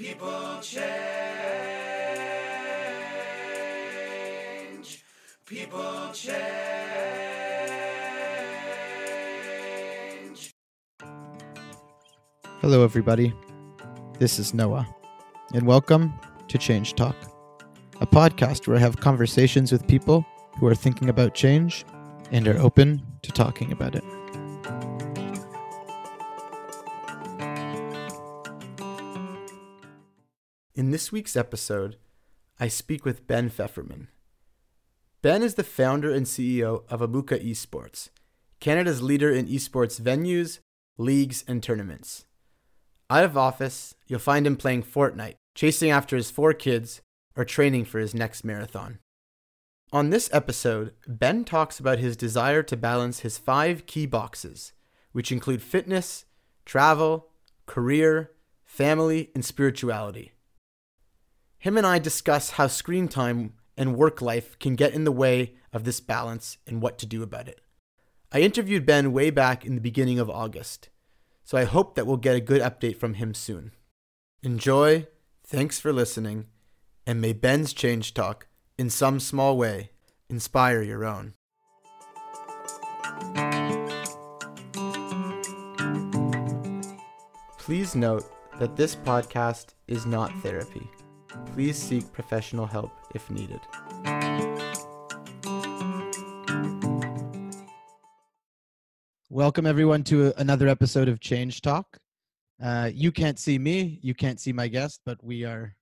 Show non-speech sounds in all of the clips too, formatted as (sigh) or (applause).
People change. People change. Hello, everybody. This is Noah, and welcome to Change Talk, a podcast where I have conversations with people who are thinking about change and are open to talking about it. This week's episode, I speak with Ben Pfefferman. Ben is the founder and CEO of Amuka Esports, Canada's leader in esports venues, leagues, and tournaments. Out of office, you'll find him playing Fortnite, chasing after his four kids, or training for his next marathon. On this episode, Ben talks about his desire to balance his five key boxes, which include fitness, travel, career, family, and spirituality. Him and I discuss how screen time and work life can get in the way of this balance and what to do about it. I interviewed Ben way back in the beginning of August, so I hope that we'll get a good update from him soon. Enjoy, thanks for listening, and may Ben's change talk, in some small way, inspire your own. Please note that this podcast is not therapy. Please seek professional help if needed. Welcome, everyone, to another episode of Change Talk. Uh, you can't see me, you can't see my guest, but we are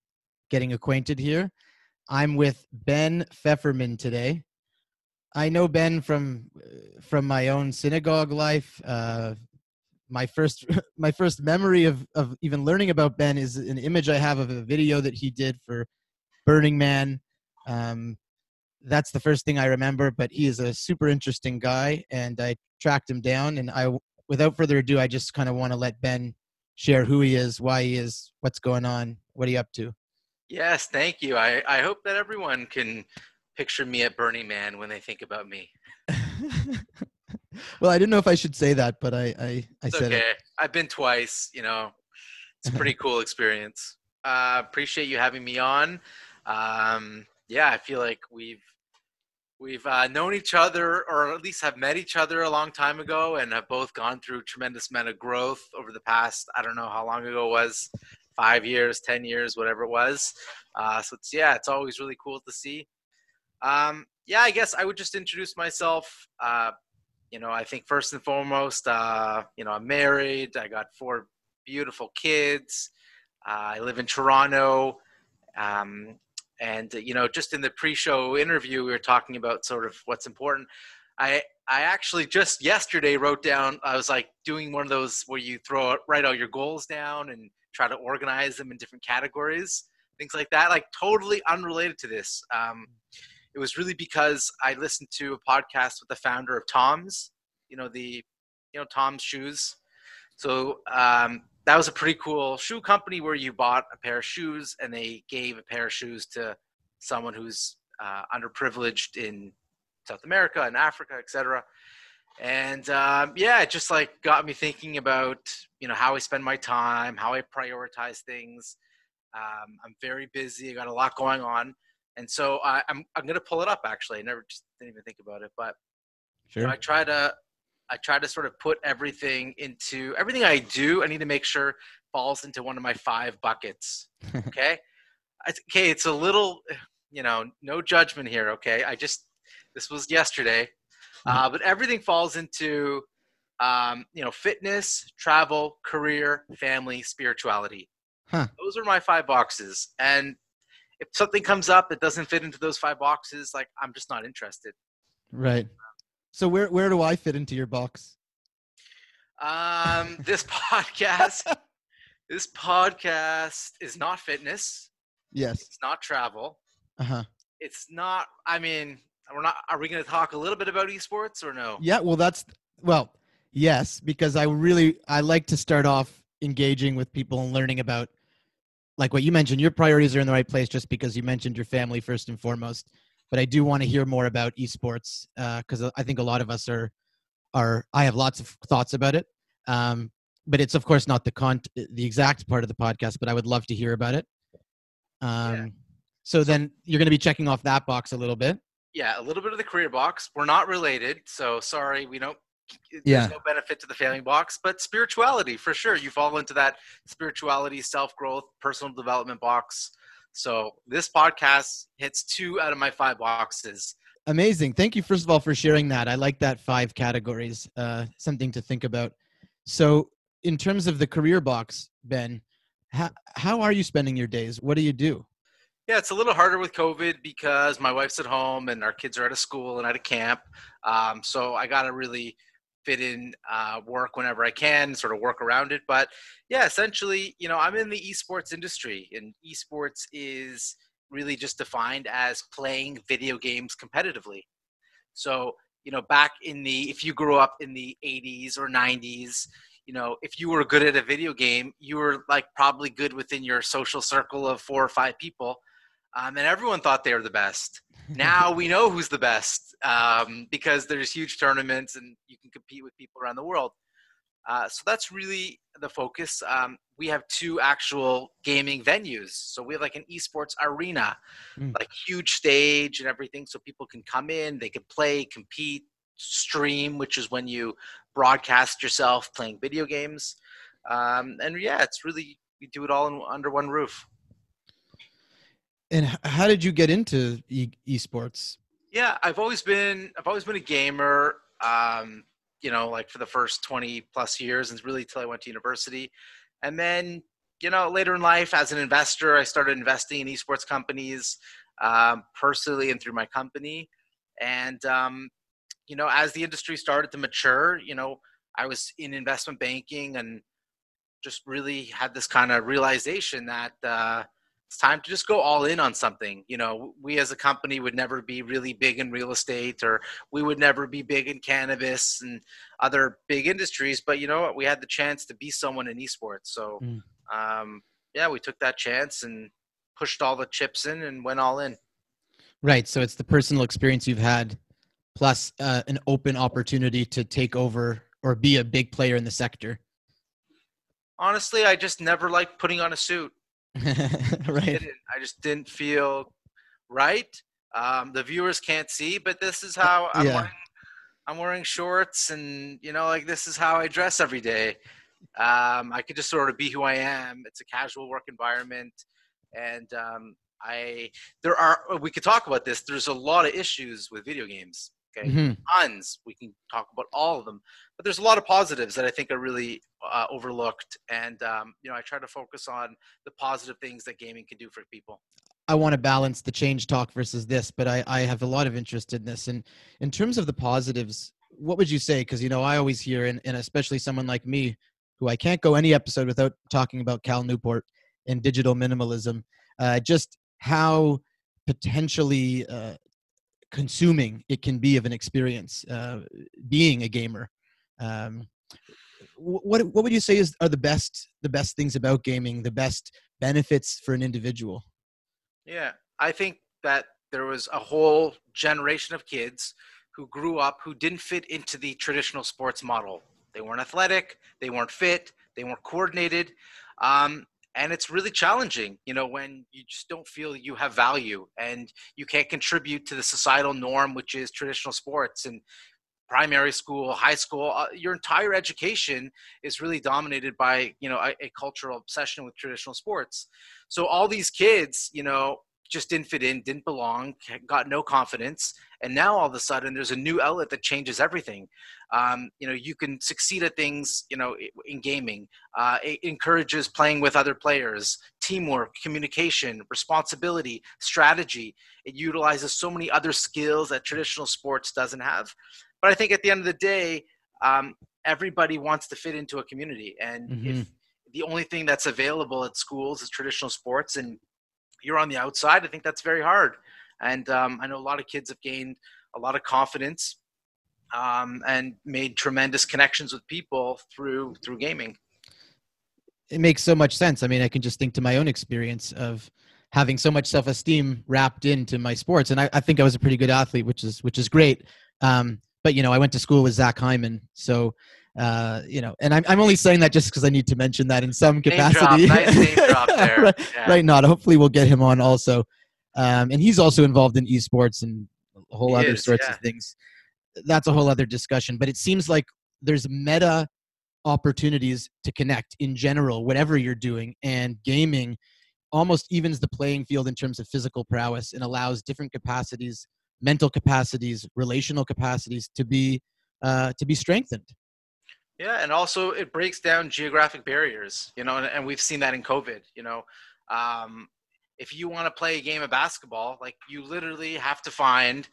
getting acquainted here. I'm with Ben Pfefferman today. I know Ben from from my own synagogue life. Uh, my first (laughs) my first memory of of even learning about Ben is an image I have of a video that he did for Burning Man. Um, that's the first thing I remember. But he is a super interesting guy, and I tracked him down. And I, without further ado, I just kind of want to let Ben share who he is, why he is, what's going on, what are you up to. Yes, thank you. I, I hope that everyone can picture me at Burning Man when they think about me. (laughs) (laughs) well, I didn't know if I should say that, but I I, I said okay. it. I've been twice. You know, it's a pretty (laughs) cool experience. Uh, appreciate you having me on. Um, yeah, I feel like we've we've uh, known each other, or at least have met each other a long time ago, and have both gone through tremendous amount of growth over the past. I don't know how long ago it was, five years, ten years, whatever it was. Uh, so it's yeah, it's always really cool to see. Um, yeah, I guess I would just introduce myself. Uh, you know, I think first and foremost, uh, you know, I'm married. I got four beautiful kids. Uh, I live in Toronto. Um, and you know, just in the pre-show interview, we were talking about sort of what's important. I I actually just yesterday wrote down. I was like doing one of those where you throw write all your goals down and try to organize them in different categories, things like that. Like totally unrelated to this. Um, it was really because I listened to a podcast with the founder of Tom's. You know the, you know Tom's shoes. So um, that was a pretty cool shoe company where you bought a pair of shoes and they gave a pair of shoes to someone who's uh, underprivileged in South America and Africa, etc. And um, yeah, it just like got me thinking about you know how I spend my time, how I prioritize things. Um, I'm very busy. I got a lot going on, and so I, I'm I'm gonna pull it up. Actually, I never just didn't even think about it, but you know, I try to I try to sort of put everything into everything I do. I need to make sure falls into one of my five buckets. (laughs) Okay, I, okay, it's a little, you know, no judgment here. Okay, I just this was yesterday, uh, but everything falls into, um, you know, fitness, travel, career, family, spirituality. Huh. Those are my five boxes, and if something comes up that doesn't fit into those five boxes, like I'm just not interested. Right. So where where do I fit into your box? Um, (laughs) this podcast, this podcast is not fitness. Yes. It's not travel. Uh huh. It's not. I mean, we're not. Are we going to talk a little bit about esports or no? Yeah. Well, that's well, yes, because I really I like to start off engaging with people and learning about like what you mentioned. Your priorities are in the right place, just because you mentioned your family first and foremost. But I do want to hear more about esports because I think a lot of us are are. I have lots of thoughts about it. Um, but it's of course not the con the exact part of the podcast. But I would love to hear about it. Um, Yeah. So then you're going to be checking off that box a little bit. Yeah, a little bit of the career box. We're not related, so sorry, we don't. There's Yeah. no benefit to the failing box, but spirituality for sure. You fall into that spirituality, self growth, personal development box. So this podcast hits two out of my five boxes. Amazing. Thank you, first of all, for sharing that. I like that five categories, uh, something to think about. So, in terms of the career box, Ben, how, how are you spending your days? What do you do? Yeah, it's a little harder with COVID because my wife's at home and our kids are at a school and at a camp. Um, so I got to really fit in uh, work whenever I can, sort of work around it. But yeah, essentially, you know, I'm in the esports industry, and esports is really just defined as playing video games competitively. So, you know, back in the, if you grew up in the 80s or 90s, you know, if you were good at a video game, you were like probably good within your social circle of four or five people. Um, and everyone thought they were the best. Now we know who's the best um, because there's huge tournaments and you can compete with people around the world. Uh, so that's really the focus. Um, we have two actual gaming venues. So we have like an esports arena, Mm. like huge stage and everything, so people can come in, they can play, compete, stream, which is when you broadcast yourself playing video games. Um, and yeah, it's really we do it all in, under one roof. And how did you get into e- esports? Yeah, I've always been I've always been a gamer. Um, you know, like for the first twenty plus years, and really till I went to university, and then you know later in life as an investor, I started investing in esports companies um, personally and through my company, and um, you know as the industry started to mature, you know I was in investment banking and just really had this kind of realization that. Uh, it's time to just go all in on something. You know, we as a company would never be really big in real estate or we would never be big in cannabis and other big industries. But you know what? We had the chance to be someone in esports. So, Mm. um, yeah, we took that chance and pushed all the chips in and went all in. Right. So it's the personal experience you've had, plus uh, an open opportunity to take over or be a big player in the sector. Honestly, I just never liked putting on a suit. (laughs) right. didn't. I just didn't feel right. Um, the viewers can't see, but this is how I'm Yeah. wearing. I'm wearing shorts, and you know, like this is how I dress every day. Um, I could just sort of be who I am. It's a casual work environment, and um, I there are we could talk about this. There's a lot of issues with video games. Okay, Mhm. tons. We can talk about all of them, but there's a lot of positives that I think are really uh, overlooked. And um, you know, I try to focus on the positive things that gaming can do for people. I want to balance the change talk versus this, but I, I have a lot of interest in this. And in terms of the positives, what would you say? Because you know, I always hear, and, and especially someone like me, who I can't go any episode without talking about Cal Newport and digital minimalism, uh, just how potentially uh, consuming it can be of an experience uh, being a gamer. Um, what what would you say is are the best the best things about gaming, the best benefits for an individual? Yeah, I think that there was a whole generation of kids who grew up who didn't fit into the traditional sports model. They weren't athletic, they weren't fit, they weren't coordinated. Um, and it's really challenging, you know, when you just don't feel you have value and you can't contribute to the societal norm, which is traditional sports and primary school, high school. Uh, your entire education is really dominated by, you know, a, a cultural obsession with traditional sports. So all these kids, you know, just didn't fit in, didn't belong, got no confidence, and now all of a sudden there's a new outlet that changes everything. Um, you know, you can succeed at things, you know, in gaming. Uh, it encourages playing with other players, teamwork, communication, responsibility, strategy. It utilizes so many other skills that traditional sports doesn't have. But I think at the end of the day, um, everybody wants to fit into a community, and Mhm. if the only thing that's available at schools is traditional sports and you're on the outside, I think that's very hard. And um, I know a lot of kids have gained a lot of confidence um, and made tremendous connections with people through through gaming. it makes so much sense. I mean, I can just think to my own experience of having so much self-esteem wrapped into my sports, and I, I think I was a pretty good athlete, which is which is great. Um, but you know, I went to school with Zach Hyman, so uh, you know, and I'm, I'm only saying that just because I need to mention that in some Name capacity. drop, nice name (laughs) drop there. right, Yeah. right. Hopefully, we'll get him on also. Um, and he's also involved in esports and a whole He other is, sorts yeah. of things. That's a whole other discussion. But it seems like there's meta opportunities to connect in general, whatever you're doing, and gaming almost evens the playing field in terms of physical prowess and allows different capacities, mental capacities, relational capacities to be uh, to be strengthened. Yeah, and also it breaks down geographic barriers, you know, and, and we've seen that in COVID. You know, um, if you want to play a game of basketball, like you literally have to find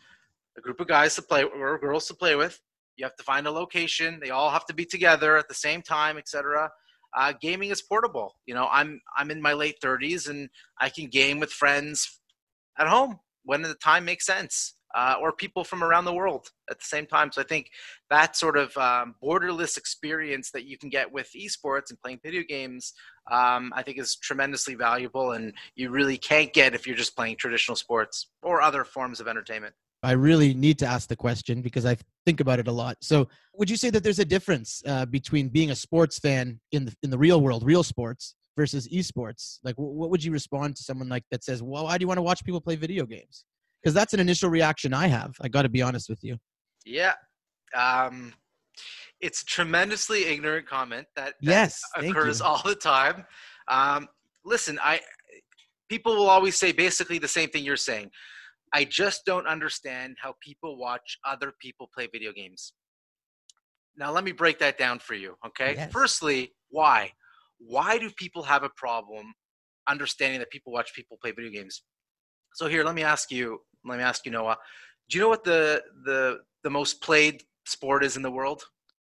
a group of guys to play or girls to play with. You have to find a location. They all have to be together at the same time, etc. Uh, gaming is portable. You know, I'm I'm in my late 30s and I can game with friends at home when the time makes sense, uh, or people from around the world at the same time. So I think that sort of um, borderless experience that you can get with esports and playing video games, um, I think is tremendously valuable, and you really can't get if you're just playing traditional sports or other forms of entertainment. I really need to ask the question because I think about it a lot. So, would you say that there's a difference uh, between being a sports fan in the in the real world, real sports, versus esports? Like, wh- what would you respond to someone like that says, "Well, why do you want to watch people play video games?" Because that's an initial reaction I have. I got to be honest with you. Yeah. Um, it's a tremendously ignorant comment that, that Yes, occurs all the time. Um, listen, I people will always say basically the same thing you're saying. I just don't understand how people watch other people play video games. Now let me break that down for you, okay? Yes. Firstly, why? Why do people have a problem understanding that people watch people play video games? So here, let me ask you, let me ask you Noah, do you know what the the the most played sport is in the world?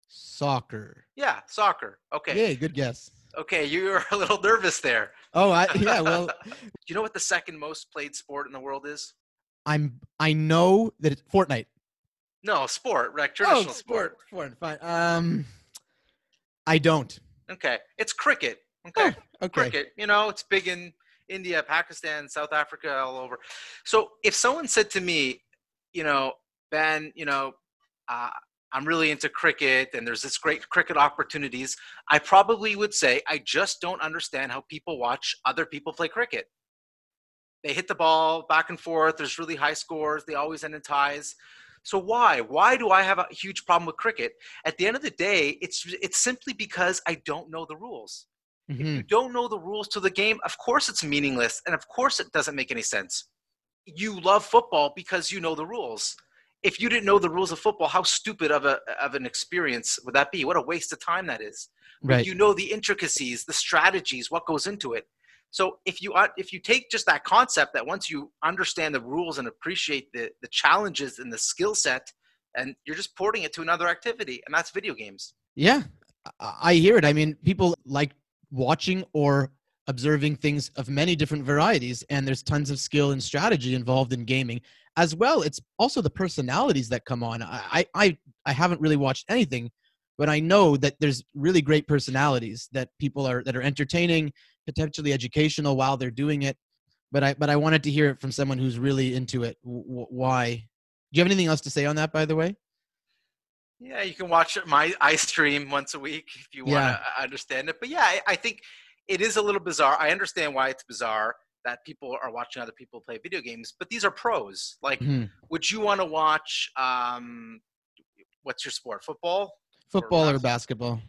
Soccer. Yeah, soccer. Okay. Yay, good guess. Okay, you were (laughs) a little nervous there. Oh, I, yeah. Well, (laughs) do you know what the second most played sport in the world is? I'm. I know that it's Fortnite. No, sport, right? Traditional oh, sport. sport. Fine. Um, I don't. Okay, it's cricket. Okay, Oh, okay. cricket. You know, it's big in India, Pakistan, South Africa, all over. So if someone said to me, you know, Ben, you know, uh, I'm really into cricket and there's this great cricket opportunities, I probably would say, I just don't understand how people watch other people play cricket. They hit the ball back and forth, there's really high scores, they always end in ties. So why? Why do I have a huge problem with cricket? At the end of the day, it's it's simply because I don't know the rules Mhm. you don't know the rules to the game, of course it's meaningless and of course it doesn't make any sense. You love football because you know the rules. If you didn't know the rules of football, how stupid of a of an experience would that be? What a waste of time that is. But Right. You know the intricacies, the strategies, what goes into it. So if you uh, if you take just that concept that once you understand the rules and appreciate the the challenges and the skill set, and you're just porting it to another activity, and that's video games. Yeah, I hear it. I mean, people like watching or observing things of many different varieties, and there's tons of skill and strategy involved in gaming as well. It's also the personalities that come on. I I I, haven't really watched anything, but I know that there's really great personalities that people are that are entertaining, potentially educational while they're doing it. But I but I wanted to hear it from someone who's really into it. W- why? Do you have anything else to say on that, by the way? Yeah, you can watch my I stream once a week if you want Yeah. to understand it. But yeah, I, I think it is a little bizarre. I understand why it's bizarre that people are watching other people play video games, but these are pros. Like, Mhm. would you want to watch? Um, what's your sport? Football? Football or not. basketball?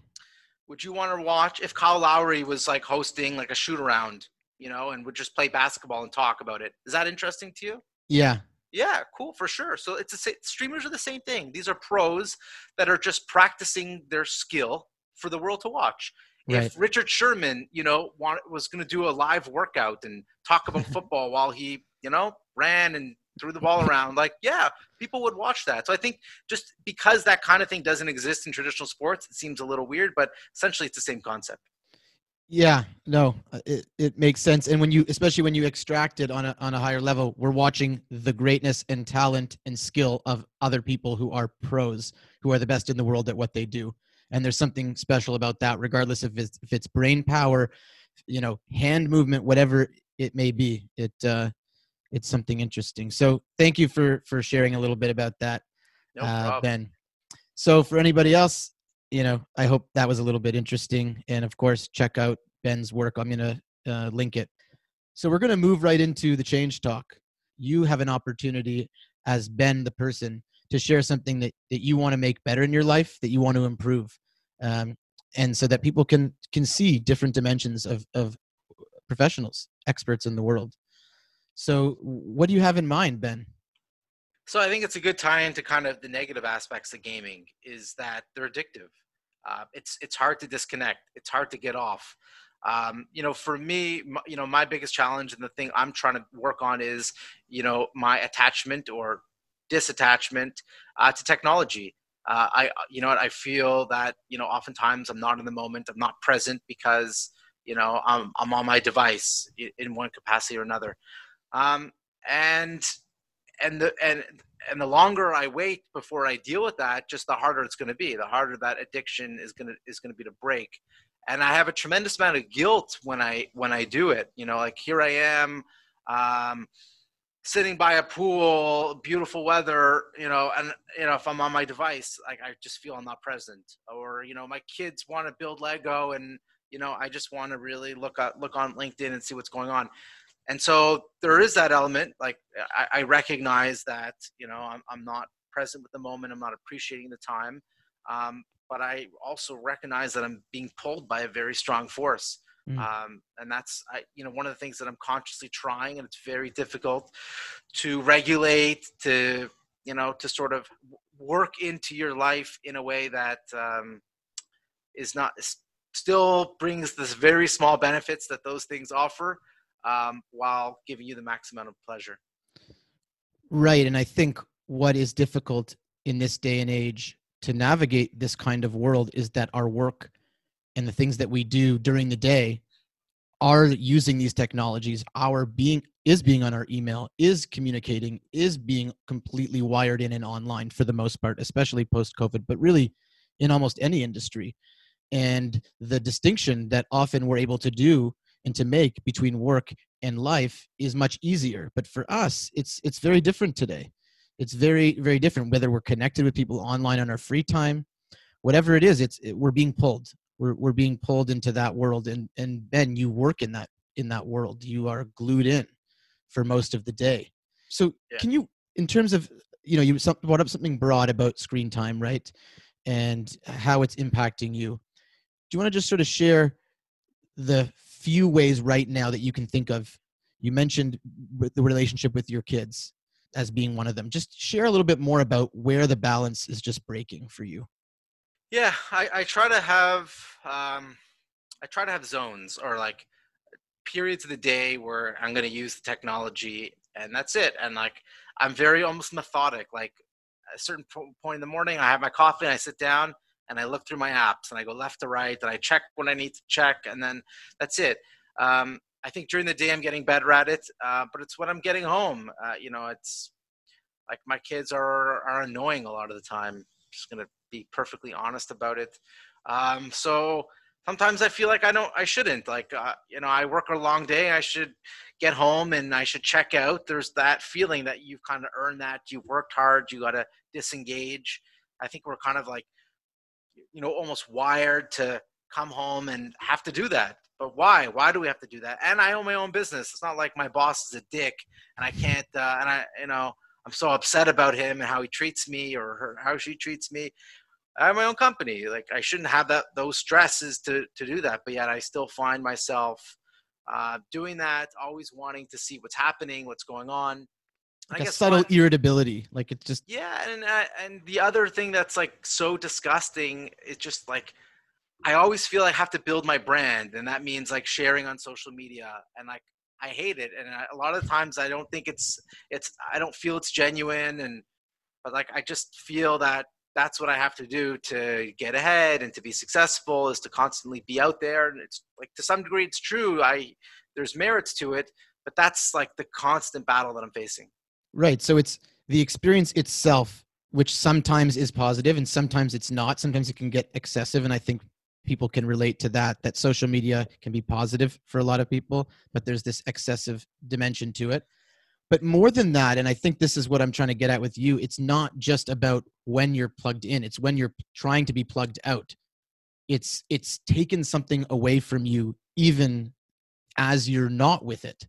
Would you want to watch if Kyle Lowry was like hosting like a shoot around, you know, and would just play basketball and talk about it? Is that interesting to you? Yeah. Yeah, cool for sure. So it's a streamers are the same thing. These are pros that are just practicing their skill for the world to watch. Right. If Richard Sherman, you know, want, was going to do a live workout and talk about (laughs) football while he, you know, ran and threw the ball around, like, yeah, people would watch that. So I think just because that kind of thing doesn't exist in traditional sports, it seems a little weird, but essentially it's the same concept. Yeah, no, uh, it, it makes sense. And when you, especially when you extract it on a, on a higher level, we're watching the greatness and talent and skill of other people who are pros, who are the best in the world at what they do. And there's something special about that, regardless if it's, if it's brain power, you know, hand movement, whatever it may be. It, uh, it's something interesting. So thank you for, for sharing a little bit about that. No uh. Ben. So for anybody else you know, I hope that was a little bit interesting. And of course, check out Ben's work. I'm going to uh, link it. So we're going to move right into the change talk. You have an opportunity as Ben, the person, to share something that, that you want to make better in your life, that you want to improve. Um, and so that people can can see different dimensions of, of professionals, experts in the world. So what do you have in mind, Ben? So I think it's a good tie into kind of the negative aspects of gaming is that they're addictive. Uh, it's it's hard to disconnect. It's hard to get off. Um, you know, for me, you know, my biggest challenge and the thing I'm trying to work on is, you know, my attachment or disattachment uh, to technology. Uh, I, you know, I feel that you know, oftentimes I'm not in the moment. I'm not present because you know I'm I'm on my device in one capacity or another. Um, and and the and and the longer I wait before I deal with that, just the harder it's going to be. The harder that addiction is going to is going to be to break. And I have a tremendous amount of guilt when I when I do it. You know, like here I am, um, sitting by a pool, beautiful weather. You know, and you know if I'm on my device, like I just feel I'm not present. Or you know, my kids want to build Lego, and you know I just want to really look at look on LinkedIn and see what's going on and so there is that element like I, I, recognize that you know I'm, I'm not present with the moment i'm not appreciating the time um, but i also recognize that i'm being pulled by a very strong force mm. um, and that's I, you know one of the things that i'm consciously trying and it's very difficult to regulate to you know to sort of work into your life in a way that um, is not still brings this very small benefits that those things offer um, while giving you the max amount of pleasure. Right. And I think what is difficult in this day and age to navigate this kind of world is that our work and the things that we do during the day are using these technologies our being is being on our email is communicating is being completely wired in and online for the most part especially post covid but really in almost any industry and the distinction that often we're able to do and to make between work and life is much easier. But for us it's it's very different today. It's very very different whether we're connected with people online on our free time whatever it is it's it, we're being pulled. We're, we're being pulled into that world and and ben you work in that in that world. You are glued in for most of the day. So yeah. can you in terms of you know you brought up something broad about screen time right and how it's impacting you. Do you want to just sort of share the few ways right now that you can think of you mentioned the relationship with your kids as being one of them. Just share a little bit more about where the balance is just breaking for you. Yeah i, I try to have um, i try to have zones or like periods of the day where i'm going to use the technology and that's it. And like i'm very almost methodic. Like a certain point in the morning i have my coffee and i sit down and I look through my apps and I go left to right and I check what I need to check and then that's it. Um, I think during the day I'm getting better at it, uh, but it's when I'm getting home. Uh, you know, it's like my kids are are annoying a lot of the time. I'm just gonna be perfectly honest about it. Um, so sometimes I feel like I don't, I shouldn't. Like, uh, you know, I work a long day. I should get home and I should check out. There's that feeling that you've kind of earned that. You've worked hard. You got to disengage. I think we're kind of like you know almost wired to come home and have to do that. But why? Why do we have to do that? And i own my own business. It's not like my boss is a dick and i can't uh, and i you know i'm so upset about him and how he treats me or her, how she treats me. I have my own company. Like i shouldn't have that those stresses to to do that but yet i still find myself uh, doing that always wanting to see what's happening what's going on like I a subtle one, irritability like it's just yeah and uh, and the other thing that's like so disgusting it's just like i always feel i have to build my brand and that means like sharing on social media and like i hate it and I, a lot of times i don't think it's it's i don't feel it's genuine and but like i just feel that that's what i have to do to get ahead and to be successful is to constantly be out there and it's like to some degree it's true i there's merits to it but that's like the constant battle that i'm facing Right. So it's the experience itself, which sometimes is positive and sometimes it's not. Sometimes it can get excessive. And I think people can relate to that, that social media can be positive for a lot of people, but there's this excessive dimension to it. but more than that and i think this is what i'm trying to get at with you it's not just about when you're plugged in it's when you're trying to be plugged out it's it's taken something away from you even as you're not with it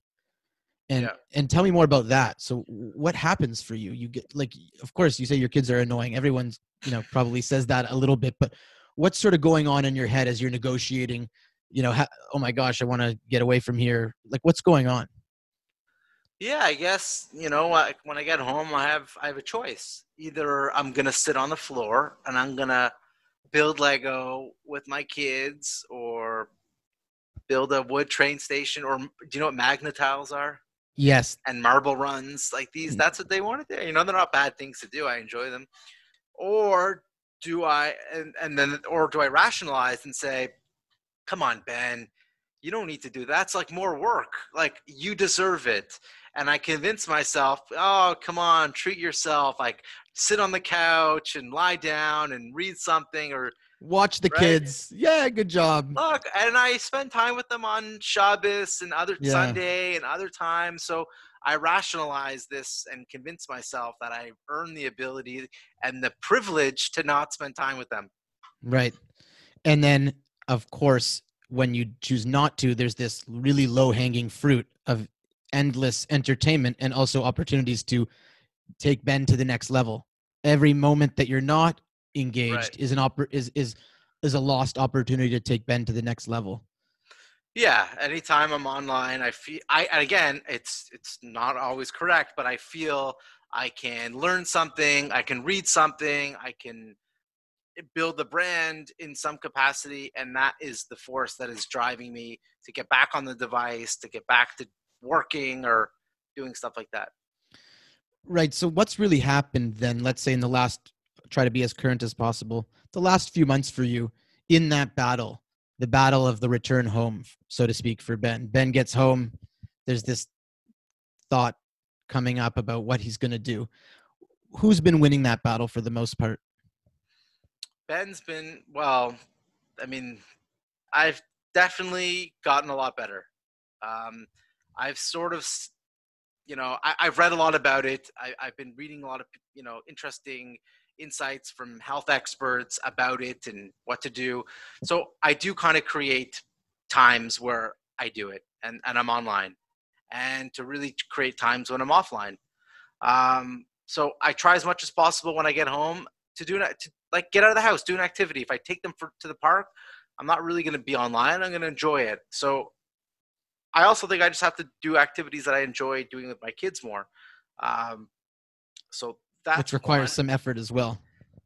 and Yeah. and tell me more about that so what happens for you you get like of course you say your kids are annoying everyone's you know probably says that a little bit but what's sort of going on in your head as you're negotiating you know ha- oh my gosh i want to get away from here like what's going on Yeah, I guess you know I, when I get home, I have I have a choice. Either I'm gonna sit on the floor and I'm gonna build Lego with my kids, or build a wood train station, or do you know what magna tiles are? Yes And marble runs like these. Mm. That's what they want to do. You know, they're not bad things to do. I enjoy them. Or do I and and then or do I rationalize and say, "Come on, Ben, you don't need to do that. That's like more work. Like you deserve it." And I convince myself, "Oh, come on, treat yourself. Like sit on the couch and lie down and read something or watch the Right. kids yeah good job look." And I spend time with them on Shabbos and other Yeah. Sunday and other times. So I rationalize this and convince myself that I earn the ability and the privilege to not spend time with them. Right. And then, of course, when you choose not to, there's this really low hanging fruit of endless entertainment and also opportunities to take Ben to the next level. Every moment that you're not engaged Right. is an oppor- is is is a lost opportunity to take Ben to the next level. Yeah, anytime I'm online, I feel I and again, it's it's not always correct, but I feel I can learn something, I can read something, I can build the brand in some capacity and that is the force that is driving me to get back on the device, to get back to working or doing stuff like that. Right. So what's really happened then, let's say in the last try to be as current as possible, the last few months for you in that battle, the battle of the return home, so to speak, for Ben. Ben gets home, there's this thought coming up about what he's gonna do. Who's been winning that battle for the most part? Ben's been well. I mean, I've definitely gotten a lot better. Um, I've sort of, you know, I, I've read a lot about it. I, I've been reading a lot of, you know, interesting insights from health experts about it and what to do. So I do kind of create times where I do it and, and I'm online, and to really create times when I'm offline. Um, so I try as much as possible when I get home to do to like get out of the house, do an activity. If I take them for, to the park, I'm not really going to be online. I'm going to enjoy it. So I also think I just have to do activities that I enjoy doing with my kids more. Um, so that's Which requires one. some effort as well.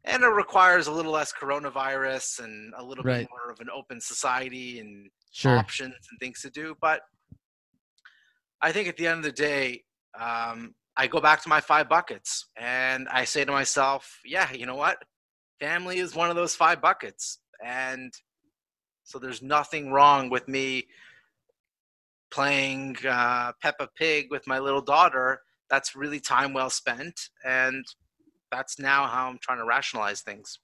and it requires a little less coronavirus and a little Right. bit more of an open society and Sure. options and things to do. But I think at the end of the day, um, I go back to my five buckets and I say to myself, yeah, you know what? Family is one of those five buckets. And so there's nothing wrong with me playing uh, Peppa Pig with my little daughter. That's really time well spent. And that's now how I'm trying to rationalize things.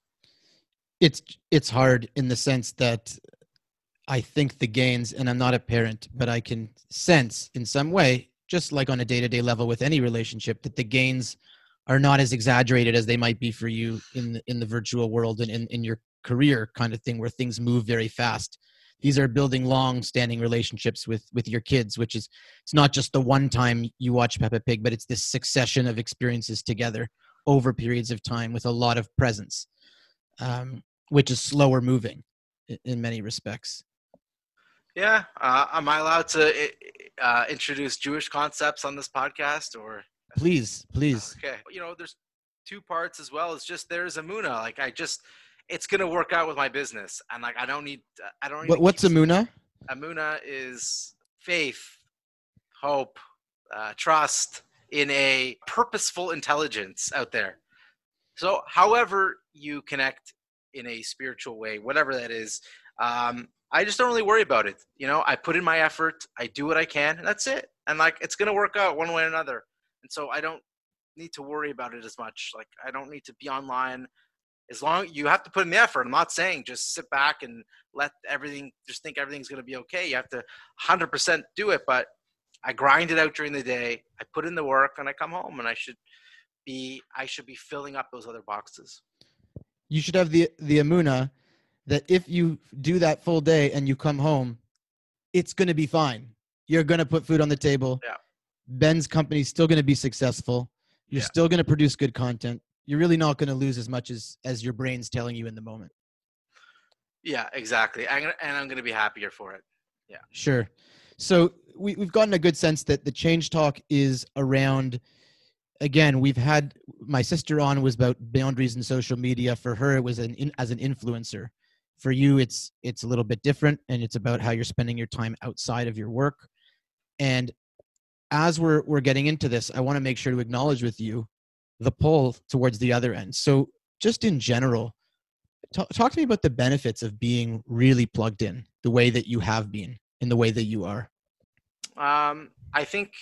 it's it's hard in the sense that I think the gains, and I'm not a parent, but I can sense in some way, just like on a day to day level with any relationship, that the gains are not as exaggerated as they might be for you in the, in the virtual world and in, in your career kind of thing where things move very fast. These are building long standing relationships with with your kids, which is it's not just the one time you watch Peppa Pig, but it's this succession of experiences together over periods of time with a lot of presence. Um, which is slower moving in many respects. Yeah. Uh, am I allowed to uh, introduce Jewish concepts on this podcast or? Please, please. Okay. You know, there's two parts as well. It's just there's Amuna. Like I just, it's gonna work out with my business, and like I don't need, I don't. need What, what's Amuna? Amuna is faith, hope, uh, trust in a purposeful intelligence out there. So, however you connect in a spiritual way, whatever that is, um, I just don't really worry about it. You know, I put in my effort, I do what I can, and that's it. And like, it's gonna work out one way or another. And so, I don't need to worry about it as much. Like, I don't need to be online. As long you have to put in the effort. I'm not saying just sit back and let everything just think everything's going to be okay you have to 100% do it but I grind it out during the day. I put in the work, and I come home, and I should be I should be filling up those other boxes. You should have the the amuna that if you do that full day and you come home, it's going to be fine. You're going to put food on the table. Yeah. Ben's company's still going to be successful. You're Yeah. still going to produce good content. You're really not going to lose as much as as your brain's telling you in the moment. Yeah, exactly. I'm gonna, and I'm going to be happier for it. Yeah. Sure. So we, we've gotten a good sense that the change talk is around. Again, we've had my sister on was about boundaries in social media. For her, it was an in, as an influencer. For you, it's it's a little bit different, and it's about how you're spending your time outside of your work. And as we're we're getting into this, I want to make sure to acknowledge with you the pull towards the other end. So, just in general, talk, to me about the benefits of being really plugged in the way that you have been in the way that you are Um, I think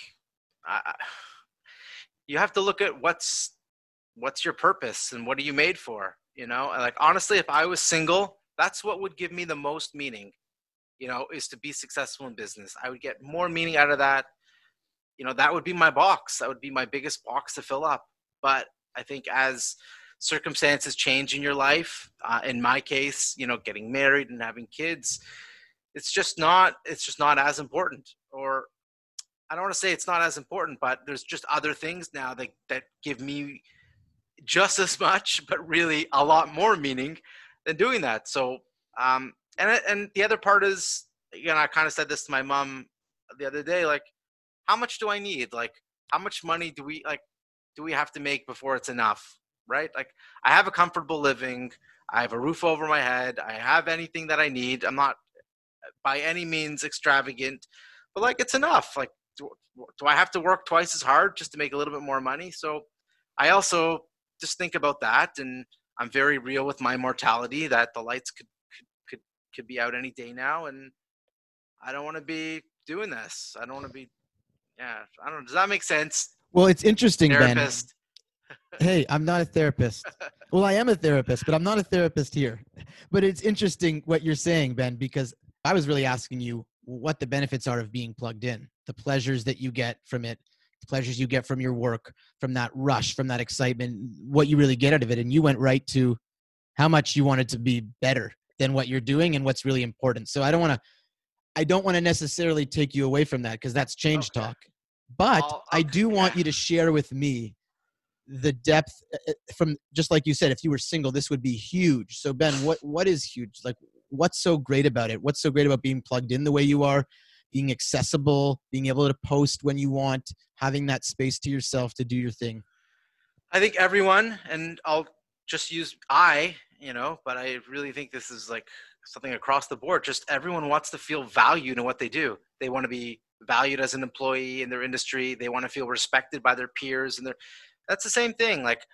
uh, you have to look at what's what's your purpose and what are you made for. You know, like honestly, if I was single, that's what would give me the most meaning. You know, is to be successful in business. I would get more meaning out of that. You know, that would be my box. That would be my biggest box to fill up. But I think as circumstances change in your life, uh, in my case, you know, getting married and having kids, it's just not. It's just not as important or I don't want to say it's not as important, but there's just other things now that that give me just as much, (laughs) but really a lot more meaning than doing that. So, um, and and the other part is, you know, I kind of said this to my mom the other day, like, how much do I need? Like, how much money do we like? Do we have to make before it's enough? Right? Like, I have a comfortable living. I have a roof over my head. I have anything that I need. I'm not by any means extravagant, but like it's enough. Like, do, do I have to work twice as hard just to make a little bit more money? So I also just think about that, and I'm very real with my mortality that the lights could could could, could be out any day now, and I don't want to be doing this. I don't want to be. Yeah, I don't. Does that make sense? Well it's interesting ben. (laughs) Hey i'm not a therapist. Well i am a therapist but i'm not a therapist here. But it's interesting what you're saying ben because i was really asking you what the benefits are of being plugged in the pleasures that you get from it the pleasures you get from your work from that rush from that excitement what you really get out of it. And you went right to how much you wanted to be better than what you're doing and what's really important. So i don't want to i don't want to necessarily take you away from that because that's change Okay. talk but I'll- i okay, do want you to share with me the depth uh, from just like you said if you were single this would be huge. So ben what what is huge? Like what's so great about it? What's so great about being plugged in the way you are being accessible being able to post when you want having that space to yourself to do your thing? I think everyone, and I'll just use I, you know, but I really think this is like something across the board. Just everyone wants to feel valued in what they do. They want to be valued as an employee in their industry. They want to feel respected by their peers, and their that's the same thing. Like,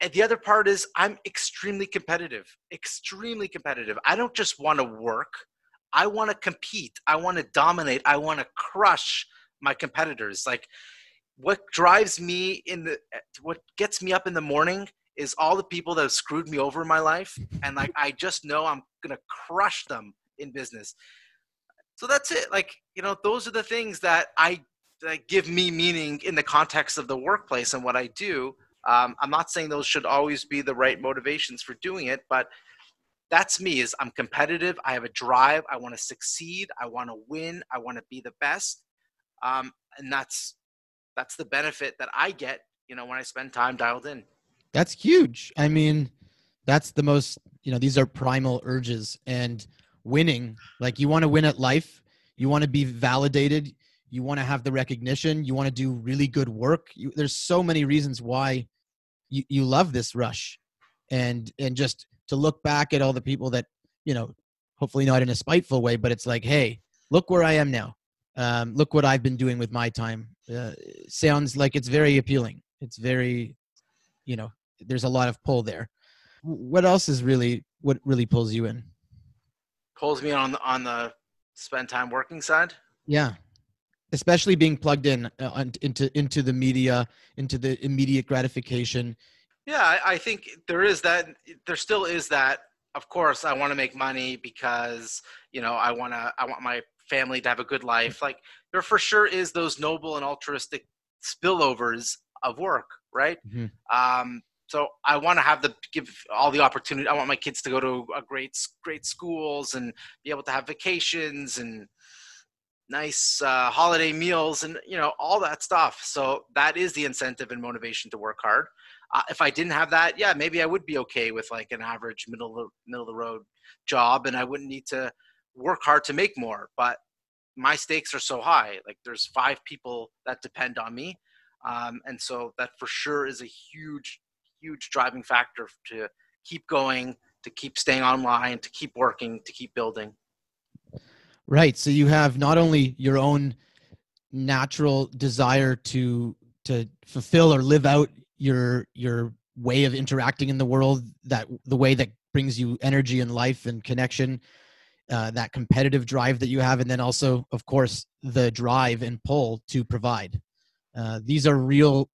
and the other part is I'm extremely competitive, extremely competitive. I don't just want to work. I want to compete. I want to dominate. I want to crush my competitors. Like, what drives me in the what gets me up in the morning is all the people that have screwed me over in my life and like i just know i'm gonna crush them in business so that's it. Like you know those are the things that i that give me meaning in the context of the workplace and what i do. Um, i'm not saying those should always be the right motivations for doing it but that's me is i'm competitive. I have a drive. I want to succeed. I want to win. I want to be the best. Um, and that's that's the benefit that I get, you know, when I spend time dialed in. that's huge. I mean that's the most you know these are primal urges. And winning. Like you want to win at life you want to be validated you want to have the recognition you want to do really good work. You, there's so many reasons why you, you love this rush. And and just to look back at all the people that you know hopefully not in a spiteful way but it's like hey look where i am now. Um, look what i've been doing with my time. Uh, sounds like it's very appealing. It's very you know there's a lot of pull there. What else is really what really pulls you in Pulls me on the, on the spend time working side. yeah especially being plugged in uh, into into the media into the immediate gratification Yeah, I, I think there is that. There still is that. Of course, I want to make money because you know I want to. I want my family to have a good life. Like there for sure is those noble and altruistic spillovers of work, right? Mhm. Um, so I want to have the give all the opportunity. I want my kids to go to a great great schools and be able to have vacations and nice uh, holiday meals and you know all that stuff. So that is the incentive and motivation to work hard. Uh, if I didn't have that, yeah, maybe I would be okay with like an average middle middle of the road job, and I wouldn't need to work hard to make more. But my stakes are so high. Like there's five people that depend on me, um, and so that for sure is a huge, huge driving factor to keep going, to keep staying online, to keep working, to keep building. Right. So you have not only your own natural desire to to fulfill or live out your your way of interacting in the world that the way that brings you energy and life and connection uh, that competitive drive that you have and then also of course the drive and pull to provide uh, these are real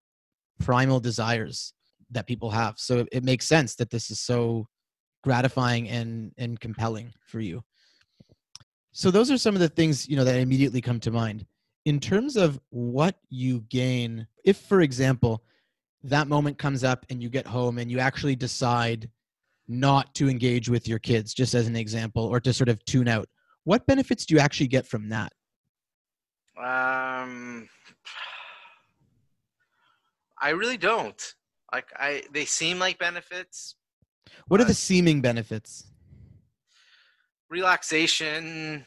primal desires that people have. So it, it makes sense that this is so gratifying and and compelling for you. So those are some of the things you know that immediately come to mind. In terms of what you gain if for example that moment comes up and you get home and you actually decide not to engage with your kids just as an example or to sort of tune out what benefits do you actually get from that? Um, (sighs) I really don't. Like I, they seem like benefits. what are the seeming benefits? Relaxation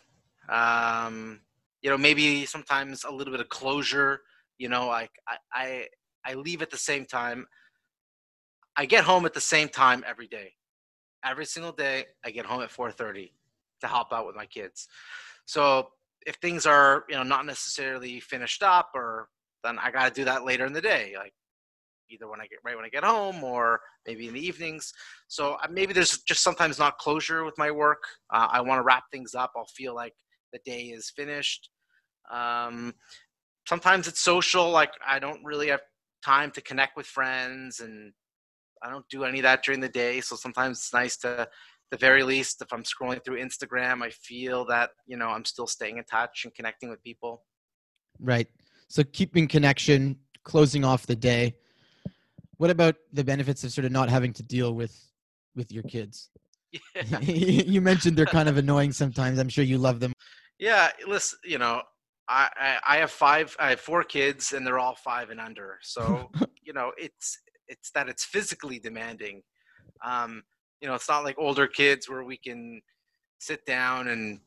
um you know maybe sometimes a little bit of closure you know like I, I i leave at the same time. I get home at the same time every day. Every single day i get home at 4.30 to help out with my kids. So if things are you know not necessarily finished up or then i got to do that later in the day. Like either when i get right when i get home or maybe in the evenings so uh, maybe there's just sometimes not closure with my work. Uh, I want to wrap things up. I'll feel like the day is finished. Um, sometimes it's social. Like I don't really have time to connect with friends, and I don't do any of that during the day. So sometimes it's nice to, the very least, if I'm scrolling through Instagram, I feel that you know I'm still staying in touch and connecting with people. right so keeping connection closing off the day what about the benefits of sort of not having to deal with with your kids (laughs) Yeah. (laughs) you mentioned they're kind of (laughs) annoying sometimes i'm sure you love them Yeah, listen, you know, I, I I have five, I have four kids, and they're all five and under. So you know, it's it's that it's physically demanding. Um, you know, it's not like older kids where we can sit down and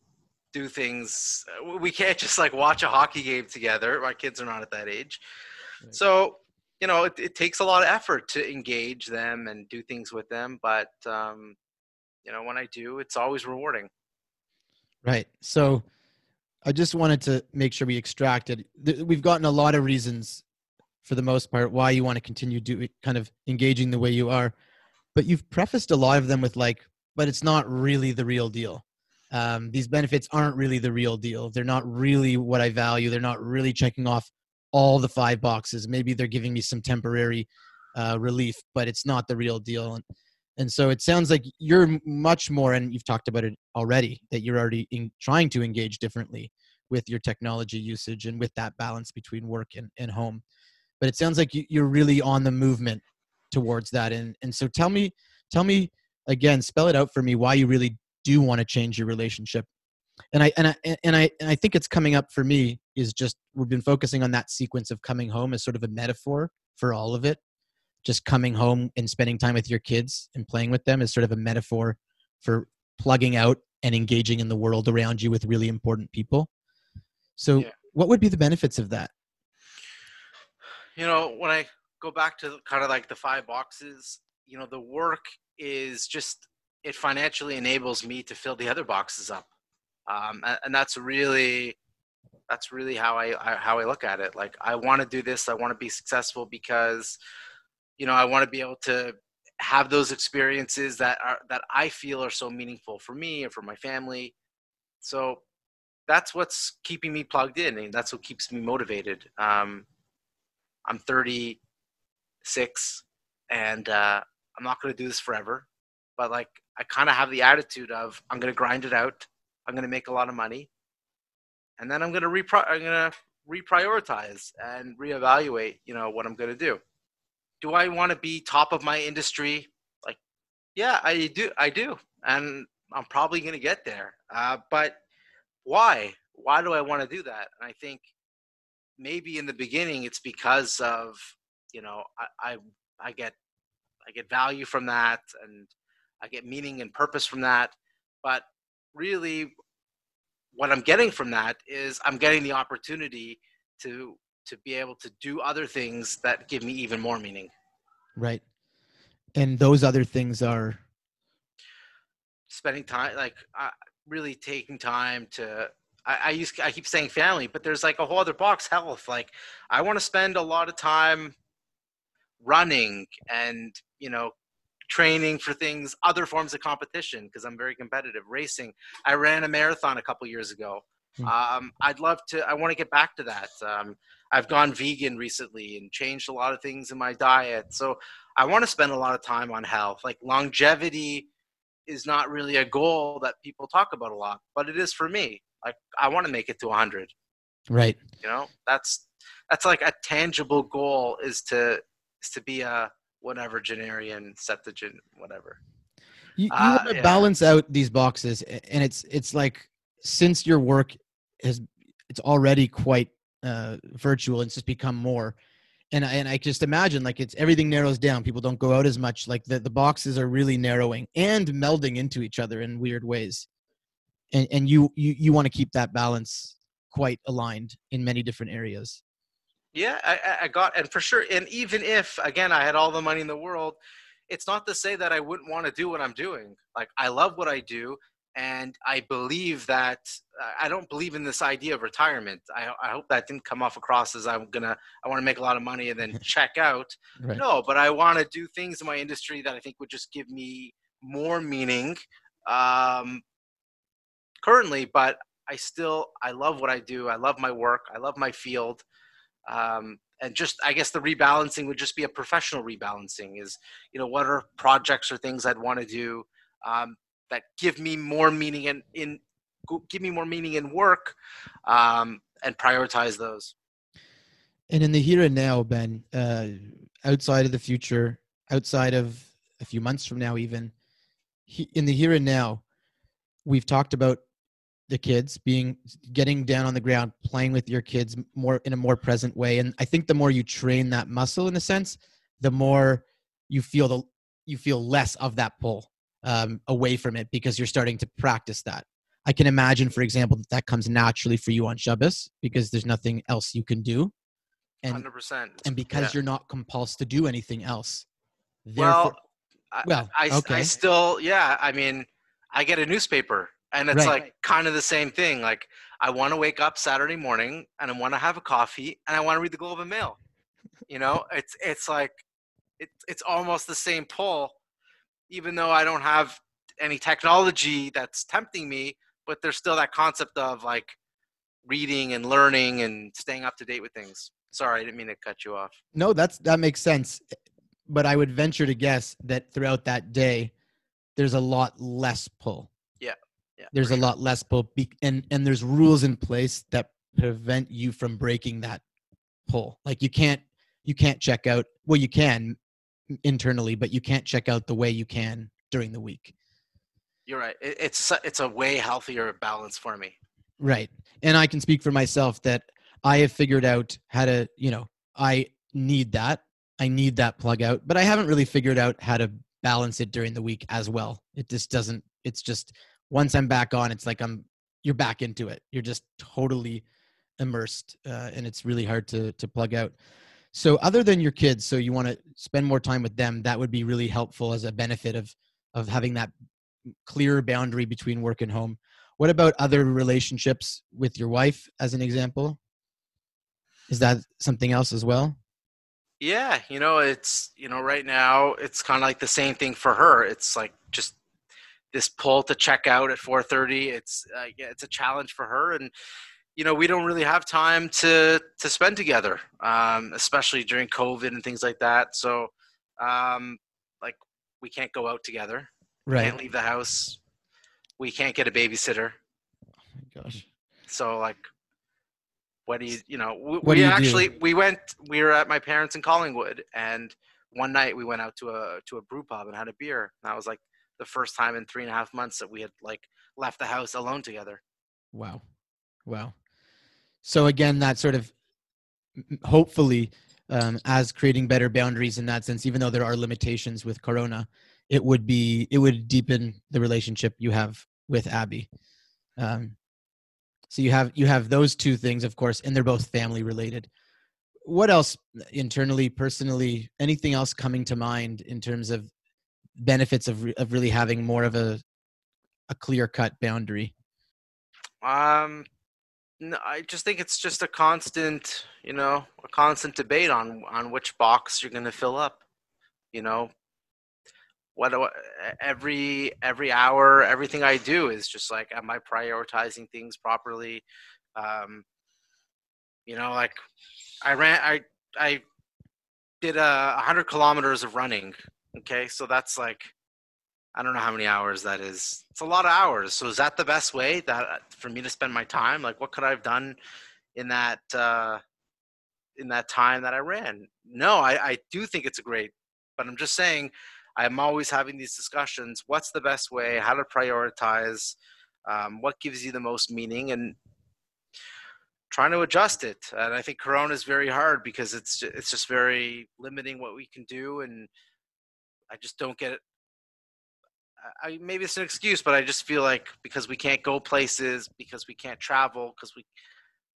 do things. uh, We can't just like watch a hockey game together. My kids are not at that age, Right. so you know, it, it takes a lot of effort to engage them and do things with them. But um, you know, when I do, it's always rewarding. Right. So I just wanted to make sure we extracted. We've gotten a lot of reasons for the most part why you want to continue do kind of engaging the way you are, but you've prefaced a lot of them with like, but it's not really the real deal. Um, these benefits aren't really the real deal. They're not really what I value. They're not really checking off all the five boxes. Maybe they're giving me some temporary uh, relief, but it's not the real deal. And and so it sounds like you're much more, and you've talked about it already, that you're already in, trying to engage differently with your technology usage and with that balance between work and, and home. But it sounds like you, you're really on the movement towards that. And and so tell me, tell me again, spell it out for me why you really do want to change your relationship. And I and I and I and I think it's coming up for me is just we've been focusing on that sequence of coming home as sort of a metaphor for all of it just coming home and spending time with your kids and playing with them is sort of a metaphor for plugging out and engaging in the world around you with really important people. So, Yeah. what would be the benefits of that? you know when i go back to kind of like the five boxes you know the work is just it financially enables me to fill the other boxes up um, and, and that's really that's really how I, I how i look at it like i want to do this i want to be successful because you know i want to be able to have those experiences that are that i feel are so meaningful for me and for my family so that's what's keeping me plugged in and that's what keeps me motivated um, I'm 36 and uh, I'm not going to do this forever. But like, I kind of have the attitude of I'm going to grind it out. I'm going to make a lot of money. and then I'm gonna repri- I'm gonna reprioritize and reevaluate. You know what I'm gonna do. Do I want to be top of my industry? Like, yeah, I do. I do, and I'm probably gonna get there. Uh, but why? Why do I want to do that? And I think maybe in the beginning it's because of you know I, I I get I get value from that and I get meaning and purpose from that. But really, what I'm getting from that is I'm getting the opportunity to to be able to do other things that give me even more meaning. Right. And those other things are spending time, like uh, really taking time to. I, I use I keep saying family, but there's like a whole other box health. Like I want to spend a lot of time running and you know training for things, other forms of competition, because I'm very competitive. Racing. I ran a marathon a couple years ago. Hmm. Um, I'd love to. I want to get back to that. Um, I've gone vegan recently and changed a lot of things in my diet. So I want to spend a lot of time on health. Like longevity is not really a goal that people talk about a lot, but it is for me. Like I want to make it to 100. Right. You know, that's that's like a tangible goal is to is to be a whatever genarian septuagint whatever. You, you uh, want to yeah. balance out these boxes and it's it's like since your work has it's already quite uh virtual it's just become more and I, and I just imagine like it's everything narrows down. People don't go out as much. Like the, the boxes are really narrowing and melding into each other in weird ways. And and you you, you want to keep that balance quite aligned in many different areas yeah, I, I got, and for sure, and even if again I had all the money in the world, it's not to say that I wouldn't want to do what I'm doing. Like I love what I do, and I believe that I don't believe in this idea of retirement. I, I hope that didn't come off across as I'm gonna I want to make a lot of money and then (laughs) check out. Right. No, but I want to do things in my industry that I think would just give me more meaning. Um, currently, but I still I love what I do. I love my work. I love my field um, and just i guess the rebalancing would just be a professional rebalancing is you know what are projects or things i'd want to do um, that give me more meaning in, in give me more meaning in work um, and prioritize those. And in the here and now ben uh, outside of the future outside of a few months from now even in the here and now we've talked about the kids being getting down on the ground playing with your kids more in a more present way. And i think the more you train that muscle in a sense the more you feel the you feel less of that pull um, away from it because you're starting to practice that. I can imagine for example that that comes naturally for you on shabbos because there's nothing else you can do. And 100% and because yeah. you're not compulsed to do anything else well I, well I, okay. I still yeah i mean i get a newspaper and it's right. like kind of the same thing. Like I want to wake up Saturday morning and I want to have a coffee and I want to read the Globe and Mail. You know, it's it's like it's it's almost the same pull, even though I don't have any technology that's tempting me. But there's still that concept of like reading and learning and staying up to date with things. Sorry, I didn't mean to cut you off. No, that's that makes sense. But I would venture to guess that throughout that day, there's a lot less pull yeah, there's a lot less pull and and there's rules in place that prevent you from breaking that pull. Like you can't you can't check out well you can internally but you can't check out the way you can during the week. You're right. It's it's a way healthier balance for me. Right. And i can speak for myself that i have figured out how to you know i need that. I need that plug out but i haven't really figured out how to balance it during the week as well. It just doesn't it's just once I'm back on, it's like I'm you're back into it. You're just totally immersed, uh, and it's really hard to to plug out. So, other than your kids, so you want to spend more time with them, that would be really helpful as a benefit of of having that clear boundary between work and home. What about other relationships with your wife, as an example? Is that something else as well? Yeah, you know, it's you know, right now it's kind of like the same thing for her. It's like just this pull to check out at 4:30. It's uh, yeah, it's a challenge for her, and you know we don't really have time to to spend together, um, especially during COVID and things like that. So, um, like we can't go out together. Right. We can't leave the house. We can't get a babysitter. Oh my gosh. So like what do you you know we, we you do? actually we went we were at my parents in collingwood and one night we went out to a to a brew pub and had a beer and i was like the first time in three and a half months that we had like left the house alone together Wow. Wow. So again, that sort of hopefully um, as creating better boundaries in that sense, even though there are limitations with Corona, it would be it would deepen the relationship you have with Abby. Um, so you have you have those two things, of course, and they're both family related. What else internally, personally, anything else coming to mind in terms of benefits of re- of really having more of a a clear cut boundary? Um, no, I just think it's just a constant, you know, a constant debate on on which box you're going to fill up. You know, what every every hour, everything I do is just like, am I prioritizing things properly? Um, you know, like I ran, I I did a hundred kilometers of running. Okay, so that's like I don't know how many hours that is. It's a lot of hours. So is that the best way that uh, for me to spend my time? Like, what could I have done in that uh, in that time that I ran? No, I, I do think it's a great, but I'm just saying, I'm always having these discussions. What's the best way? How to prioritize? Um, what gives you the most meaning? And trying to adjust it. And I think Corona is very hard because it's it's just very limiting what we can do, and I just don't get I- I maybe it's an excuse, but I just feel like because we can't go places, because we can't travel, because we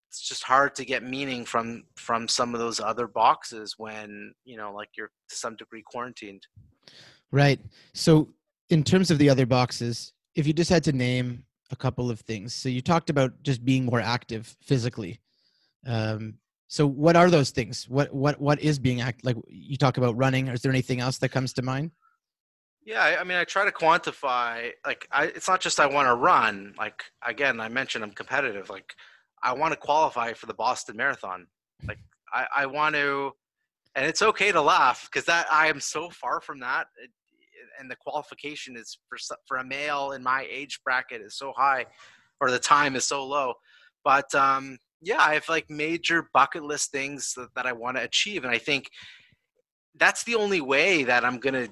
it's just hard to get meaning from from some of those other boxes when you know like you're to some degree quarantined. Right. So, in terms of the other boxes, if you just had to name a couple of things, so you talked about just being more active physically. Um, so, what are those things? What what what is being act like? You talk about running. Is there anything else that comes to mind? Yeah, I, I mean, I try to quantify. Like, I, it's not just I want to run. Like, again, I mentioned I'm competitive. Like, I want to qualify for the Boston Marathon. Like, I, I want to, and it's okay to laugh because that I am so far from that. It, and the qualification is for for a male in my age bracket is so high, or the time is so low. But um, yeah, I have like major bucket list things that, that I want to achieve, and I think that's the only way that I'm gonna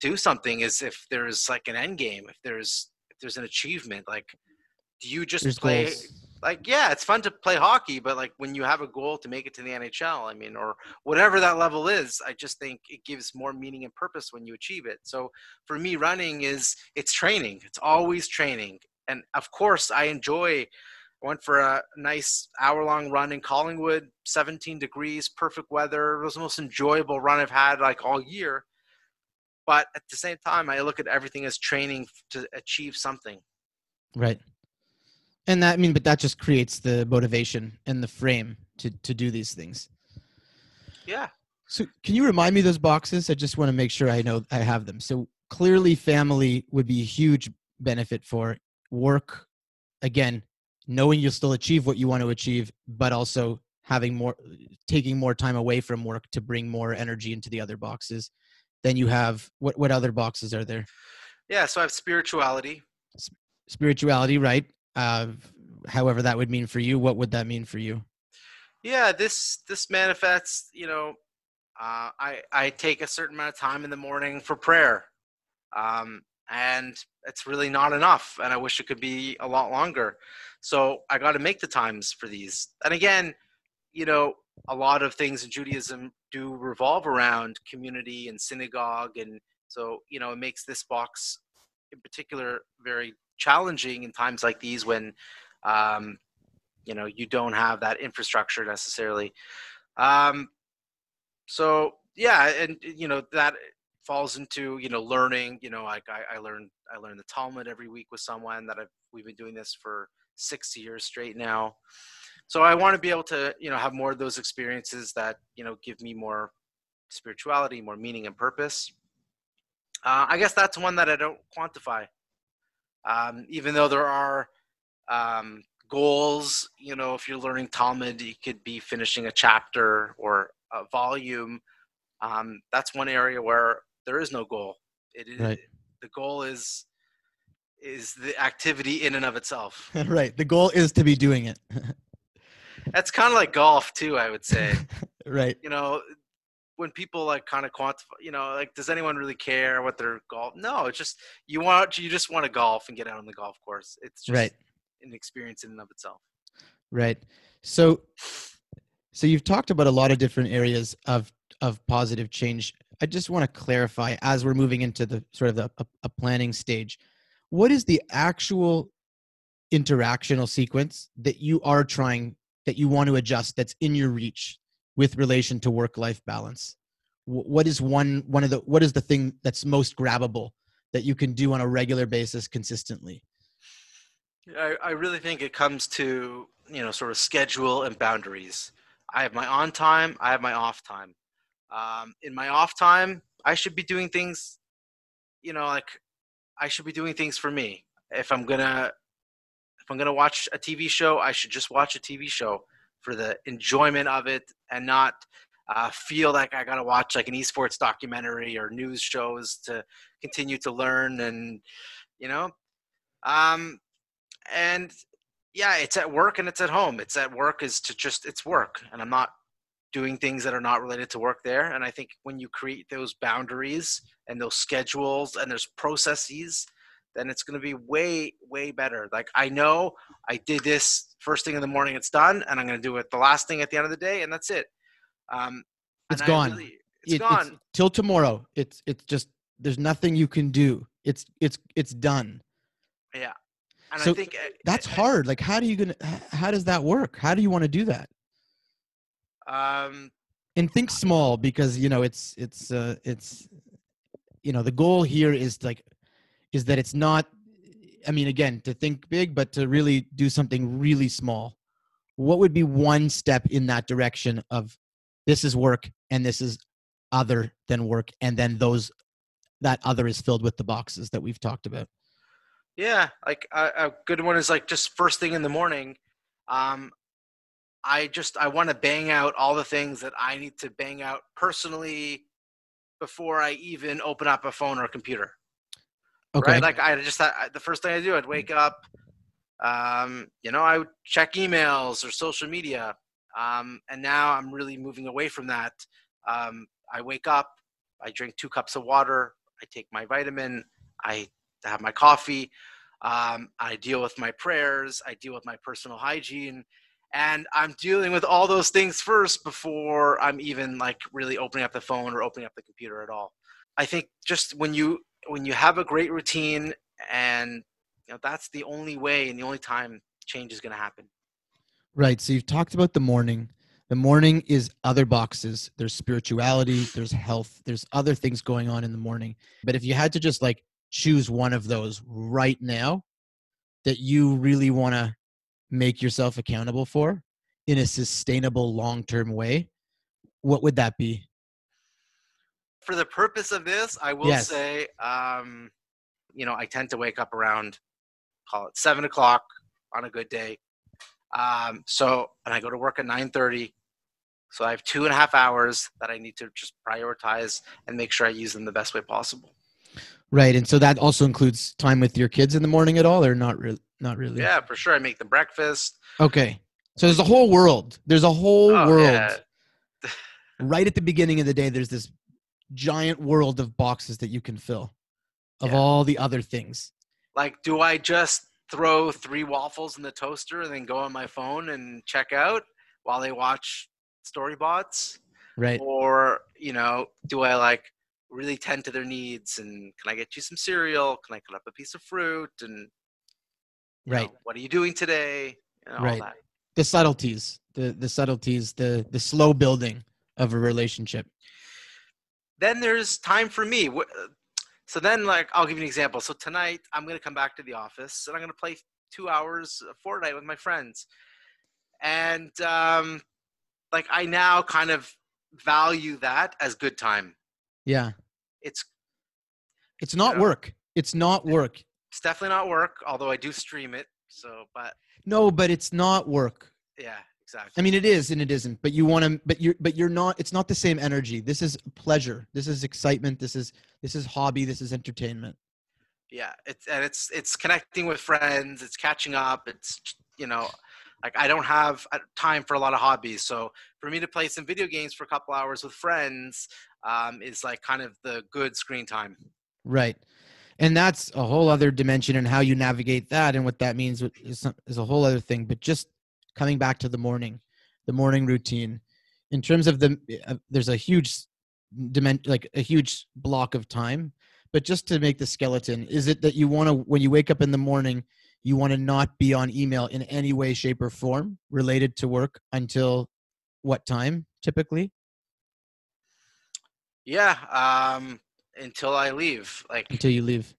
do something is if there's like an end game if there's if there's an achievement like do you just There's play goals. like yeah it's fun to play hockey but like when you have a goal to make it to the nhl i mean or whatever that level is i just think it gives more meaning and purpose when you achieve it so for me running is it's training it's always training and of course i enjoy went for a nice hour long run in collingwood 17 degrees perfect weather it was the most enjoyable run i've had like all year but at the same time i look at everything as training to achieve something Right. And that I mean, but that just creates the motivation and the frame to to do these things. yeah So can you remind me those boxes? I just want to make sure I know I have them. So clearly family would be a huge benefit for work. Again, knowing you'll still achieve what you want to achieve, but also having more taking more time away from work to bring more energy into the other boxes. Then you have what what other boxes are there? yeah so i have spirituality Spirituality, right? Uh however that would mean for you. What would that mean for you? yeah this this manifests you know uh, i i take a certain amount of time in the morning for prayer um, and it's really not enough and i wish it could be a lot longer so i got to make the times for these. And again you know a lot of things in judaism do revolve around community and synagogue and so you know it makes this box in particular very challenging in times like these when um, you know you don't have that infrastructure necessarily. Um, so yeah and you know that falls into you know learning. You know like I, I learned i learned the talmud every week with someone that I've, we've been doing this for six years straight now. So i want to be able to you know have more of those experiences that you know give me more spirituality more meaning and purpose. Uh, i guess that's one that i don't quantify. Um, even though there are um, goals you know if you're learning talmud you could be finishing a chapter or a volume. Um, that's one area where there is no goal. It is Right. the goal is is the activity in and of itself (laughs) right. The goal is to be doing it. (laughs) That's kind of like golf too, I would say. (laughs) right. You know, when people like kind of quantify, you know, like does anyone really care what their golf? No, it's just you want you just want to golf and get out on the golf course. It's just Right. an experience in and of itself. Right. So so you've talked about a lot of different areas of of positive change. I just want to clarify as we're moving into the sort of the, a, a planning stage. What is the actual interactional sequence that you are trying that you want to adjust that's in your reach with relation to work life balance? What is one one of the what is the thing that's most grabbable that you can do on a regular basis consistently? I, I really think it comes to you know sort of schedule and boundaries. I have my on time. I have my off time. Um, in my off time, I should be doing things, you know, like I should be doing things for me. If I'm gonna if I'm gonna watch a TV show, I should just watch a TV show for the enjoyment of it and not uh, feel like I gotta watch like an esports documentary or news shows to continue to learn and you know. Um, and yeah it's at work and it's at home it's at work is to just it's work and i'm not doing things that are not related to work there and i think when you create those boundaries and those schedules and there's processes then it's going to be way way better like i know i did this first thing in the morning it's done and i'm going to do it the last thing at the end of the day and that's it um It's I gone. really- it's It- gone till tomorrow. It's it's just there's nothing you can do. It's it's it's done. Yeah. And so i think uh, That's uh, hard. Like how do you gonna how does that work? How do you want to do that? Um And think small because you know it's it's uh it's you know the goal here is like is that it's not I mean again to think big but to really do something really small. What would be one step in that direction of this is work and this is other than work and then those that other is filled with the boxes that we've talked about. Yeah, like a, a good one is like just first thing in the morning. Um, I just I want to bang out all the things that I need to bang out personally before I even open up a phone or a computer. Okay. Right? Like I just I, the first thing I do, I'd wake up. Um, you know, I would check emails or social media. Um, and now I'm really moving away from that. Um, I wake up, I drink two cups of water, I take my vitamin, I have my coffee, um, I deal with my prayers, I deal with my personal hygiene, and I'm dealing with all those things first before I'm even like really opening up the phone or opening up the computer at all. I think just when you when you have a great routine and you know that's the only way and the only time change is going to happen. Right. So you've talked about the morning. The morning is other boxes. There's spirituality, there's health, there's other things going on in the morning. But if you had to just like choose one of those right now that you really want to make yourself accountable for in a sustainable long term way, what would that be? For the purpose of this, I will Yes. say, um, you know, I tend to wake up around call it seven o'clock on a good day. Um, so, and I go to work at nine thirty. So I have two and a half hours that I need to just prioritize and make sure I use them the best way possible. Right. And so that also includes time with your kids in the morning at all or not really? Not really. Yeah, for sure. I make them breakfast. Okay. So there's a whole world. There's a whole Oh, world. yeah. (laughs) (laughs) right at the beginning of the day there's this giant world of boxes that you can fill of Yeah. all the other things Like, do I just throw three waffles in the toaster and then go on my phone and check out while they watch Storybots? right Or, you know, do I like really tend to their needs and can I get you some cereal? Can I cut up a piece of fruit? And, you right know, what are you doing today? And all Right. that. the subtleties the the subtleties the the slow building of a relationship then there's time for me. So then, like, I'll give you an example. So tonight, I'm gonna come back to the office and I'm gonna play two hours of Fortnite with my friends, and um, like I now kind of value that as good time. yeah It's it's not work it's not work it's definitely not work, although I do stream it. So, but no but it's not work yeah, exactly. i mean it is and it isn't but you want to but you're but you're not it's not the same energy this is pleasure this is excitement this is this is hobby this is entertainment yeah, it's and it's it's connecting with friends. It's catching up. It's you know, like I don't have uh, time for a lot of hobbies. So for me to play some video games for a couple hours with friends um, is like kind of the good screen time. Right. And that's a whole other dimension and how you navigate that and what that means is, is a whole other thing. But just coming back to the morning, the morning routine, in terms of the, uh, there's a huge dimension, like a huge block of time. But just to make the skeleton, is it that you want to, when you wake up in the morning, you want to not be on email in any way, shape, or form related to work until what time typically? Yeah, um, until I leave. Like until you leave.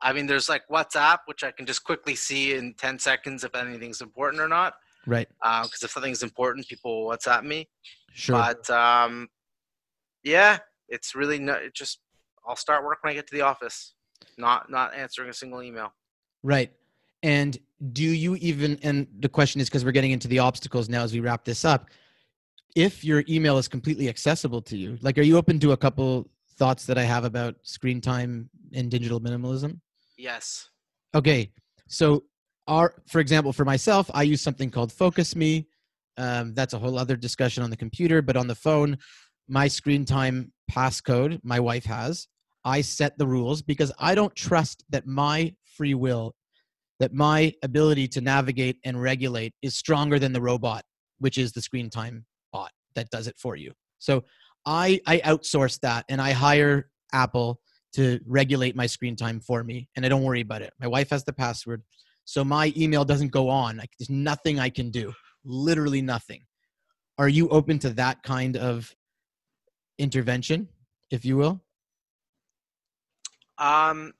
I mean, there's like WhatsApp, which I can just quickly see in 10 seconds if anything's important or not. Right. Because uh, if something's important, people will WhatsApp me. Sure. But um, yeah, it's really not. It just I'll start work when I get to the office. Not not answering a single email. Right. And do you even, and the question is because we're getting into the obstacles now as we wrap this up, if your email is completely accessible to you, like are you open to a couple thoughts that I have about screen time and digital minimalism? Yes. Okay. So, our, for example, for myself, I use something called Focus Me. Um, that's a whole other discussion on the computer, but on the phone, my screen time passcode my wife has. I set the rules because I don't trust that my free will that my ability to navigate and regulate is stronger than the robot, which is the screen time bot that does it for you. So I, I outsource that and I hire Apple to regulate my screen time for me and I don't worry about it. My wife has the password. So my email doesn't go on. Like, there's nothing I can do, literally nothing. Are you open to that kind of intervention, if you will? Um,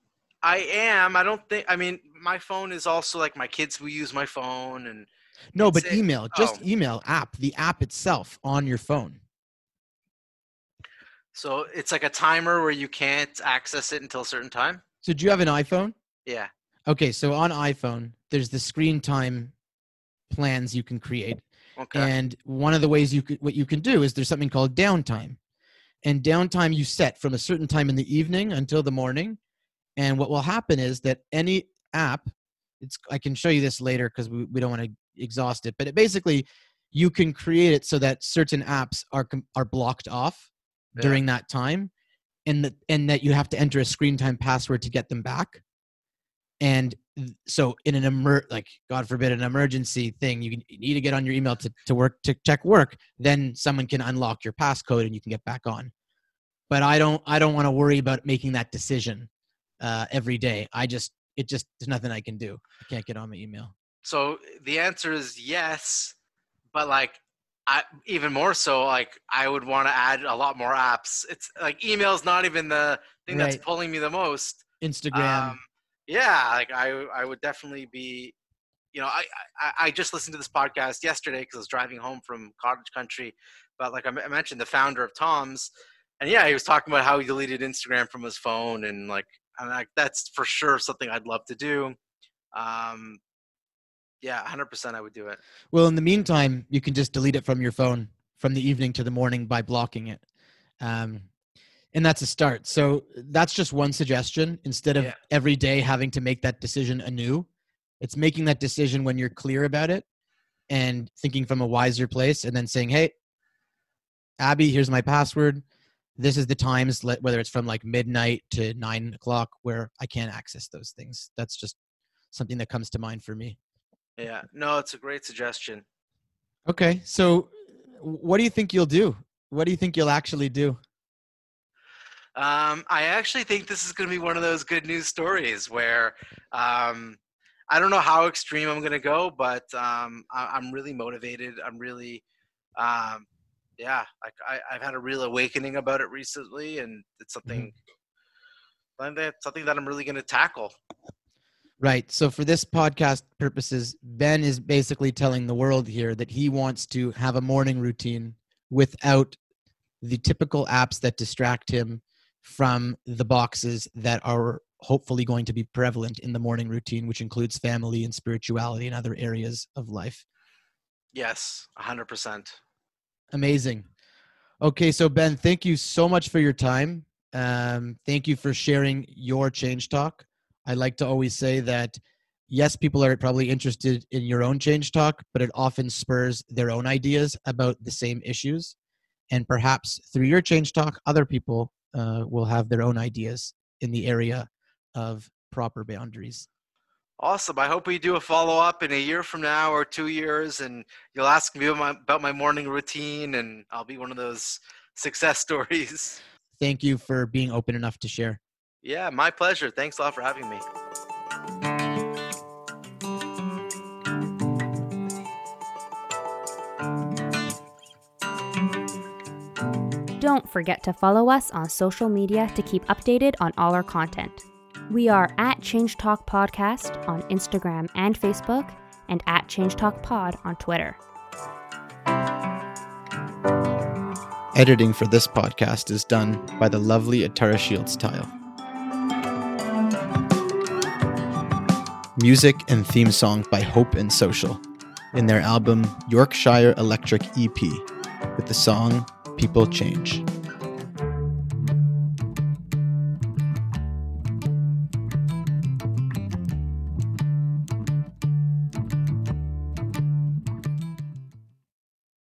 I am. I don't think. I mean, my phone is also like my kids will use my phone and. No, but email, just oh. email app, the app itself on your phone. So it's like a timer where you can't access it until a certain time. So do you have an iPhone? Yeah. Okay, so on iPhone, there's the screen time plans you can create. Okay. And one of the ways you could, what you can do is there's something called downtime. And downtime you set from a certain time in the evening until the morning. And what will happen is that any app, it's I can show you this later because we, we don't want to exhaust it, but it basically you can create it so that certain apps are are blocked off yeah. during that time, and that and that you have to enter a screen time password to get them back. And so in an emer like God forbid an emergency thing, you, you need to get on your email to, to work to check work, then someone can unlock your passcode and you can get back on. But I don't I don't want to worry about making that decision uh, every day. I just it just there's nothing I can do. I can't get on my email. So the answer is yes, but like I even more so like I would want to add a lot more apps. It's like email's not even the thing right. that's pulling me the most. Instagram. Um, yeah, like I I would definitely be you know, I, I, I just listened to this podcast yesterday because I was driving home from cottage country. But like I mentioned, the founder of Tom's, and yeah, he was talking about how he deleted Instagram from his phone, and like and like that's for sure something I'd love to do. Um, yeah, 100% I would do it. Well, in the meantime, you can just delete it from your phone from the evening to the morning by blocking it. Um, and that's a start. So that's just one suggestion. Instead of yeah. every day having to make that decision anew, it's making that decision when you're clear about it and thinking from a wiser place and then saying, hey, Abby, here's my password this is the times whether it's from like midnight to nine o'clock where i can't access those things that's just something that comes to mind for me yeah no it's a great suggestion okay so what do you think you'll do what do you think you'll actually do um, i actually think this is going to be one of those good news stories where um, i don't know how extreme i'm going to go but um, I, am really motivated i'm really um, yeah, like I, I've had a real awakening about it recently, and it's something mm-hmm. something that I'm really going to tackle. Right. So for this podcast purposes, Ben is basically telling the world here that he wants to have a morning routine without the typical apps that distract him from the boxes that are hopefully going to be prevalent in the morning routine, which includes family and spirituality and other areas of life. Yes, 100%. Amazing. Okay, so Ben, thank you so much for your time. Um, thank you for sharing your change talk. I like to always say that yes, people are probably interested in your own change talk, but it often spurs their own ideas about the same issues. And perhaps through your change talk, other people uh, will have their own ideas in the area of proper boundaries. Awesome. I hope we do a follow up in a year from now or two years, and you'll ask me about my, about my morning routine, and I'll be one of those success (laughs) stories. Thank you for being open enough to share. Yeah, my pleasure. Thanks a lot for having me. Don't forget to follow us on social media to keep updated on all our content. We are at Change Talk Podcast on Instagram and Facebook, and at Change Talk Pod on Twitter. Editing for this podcast is done by the lovely Atara Shields Tile. Music and theme song by Hope and Social in their album Yorkshire Electric EP with the song People Change.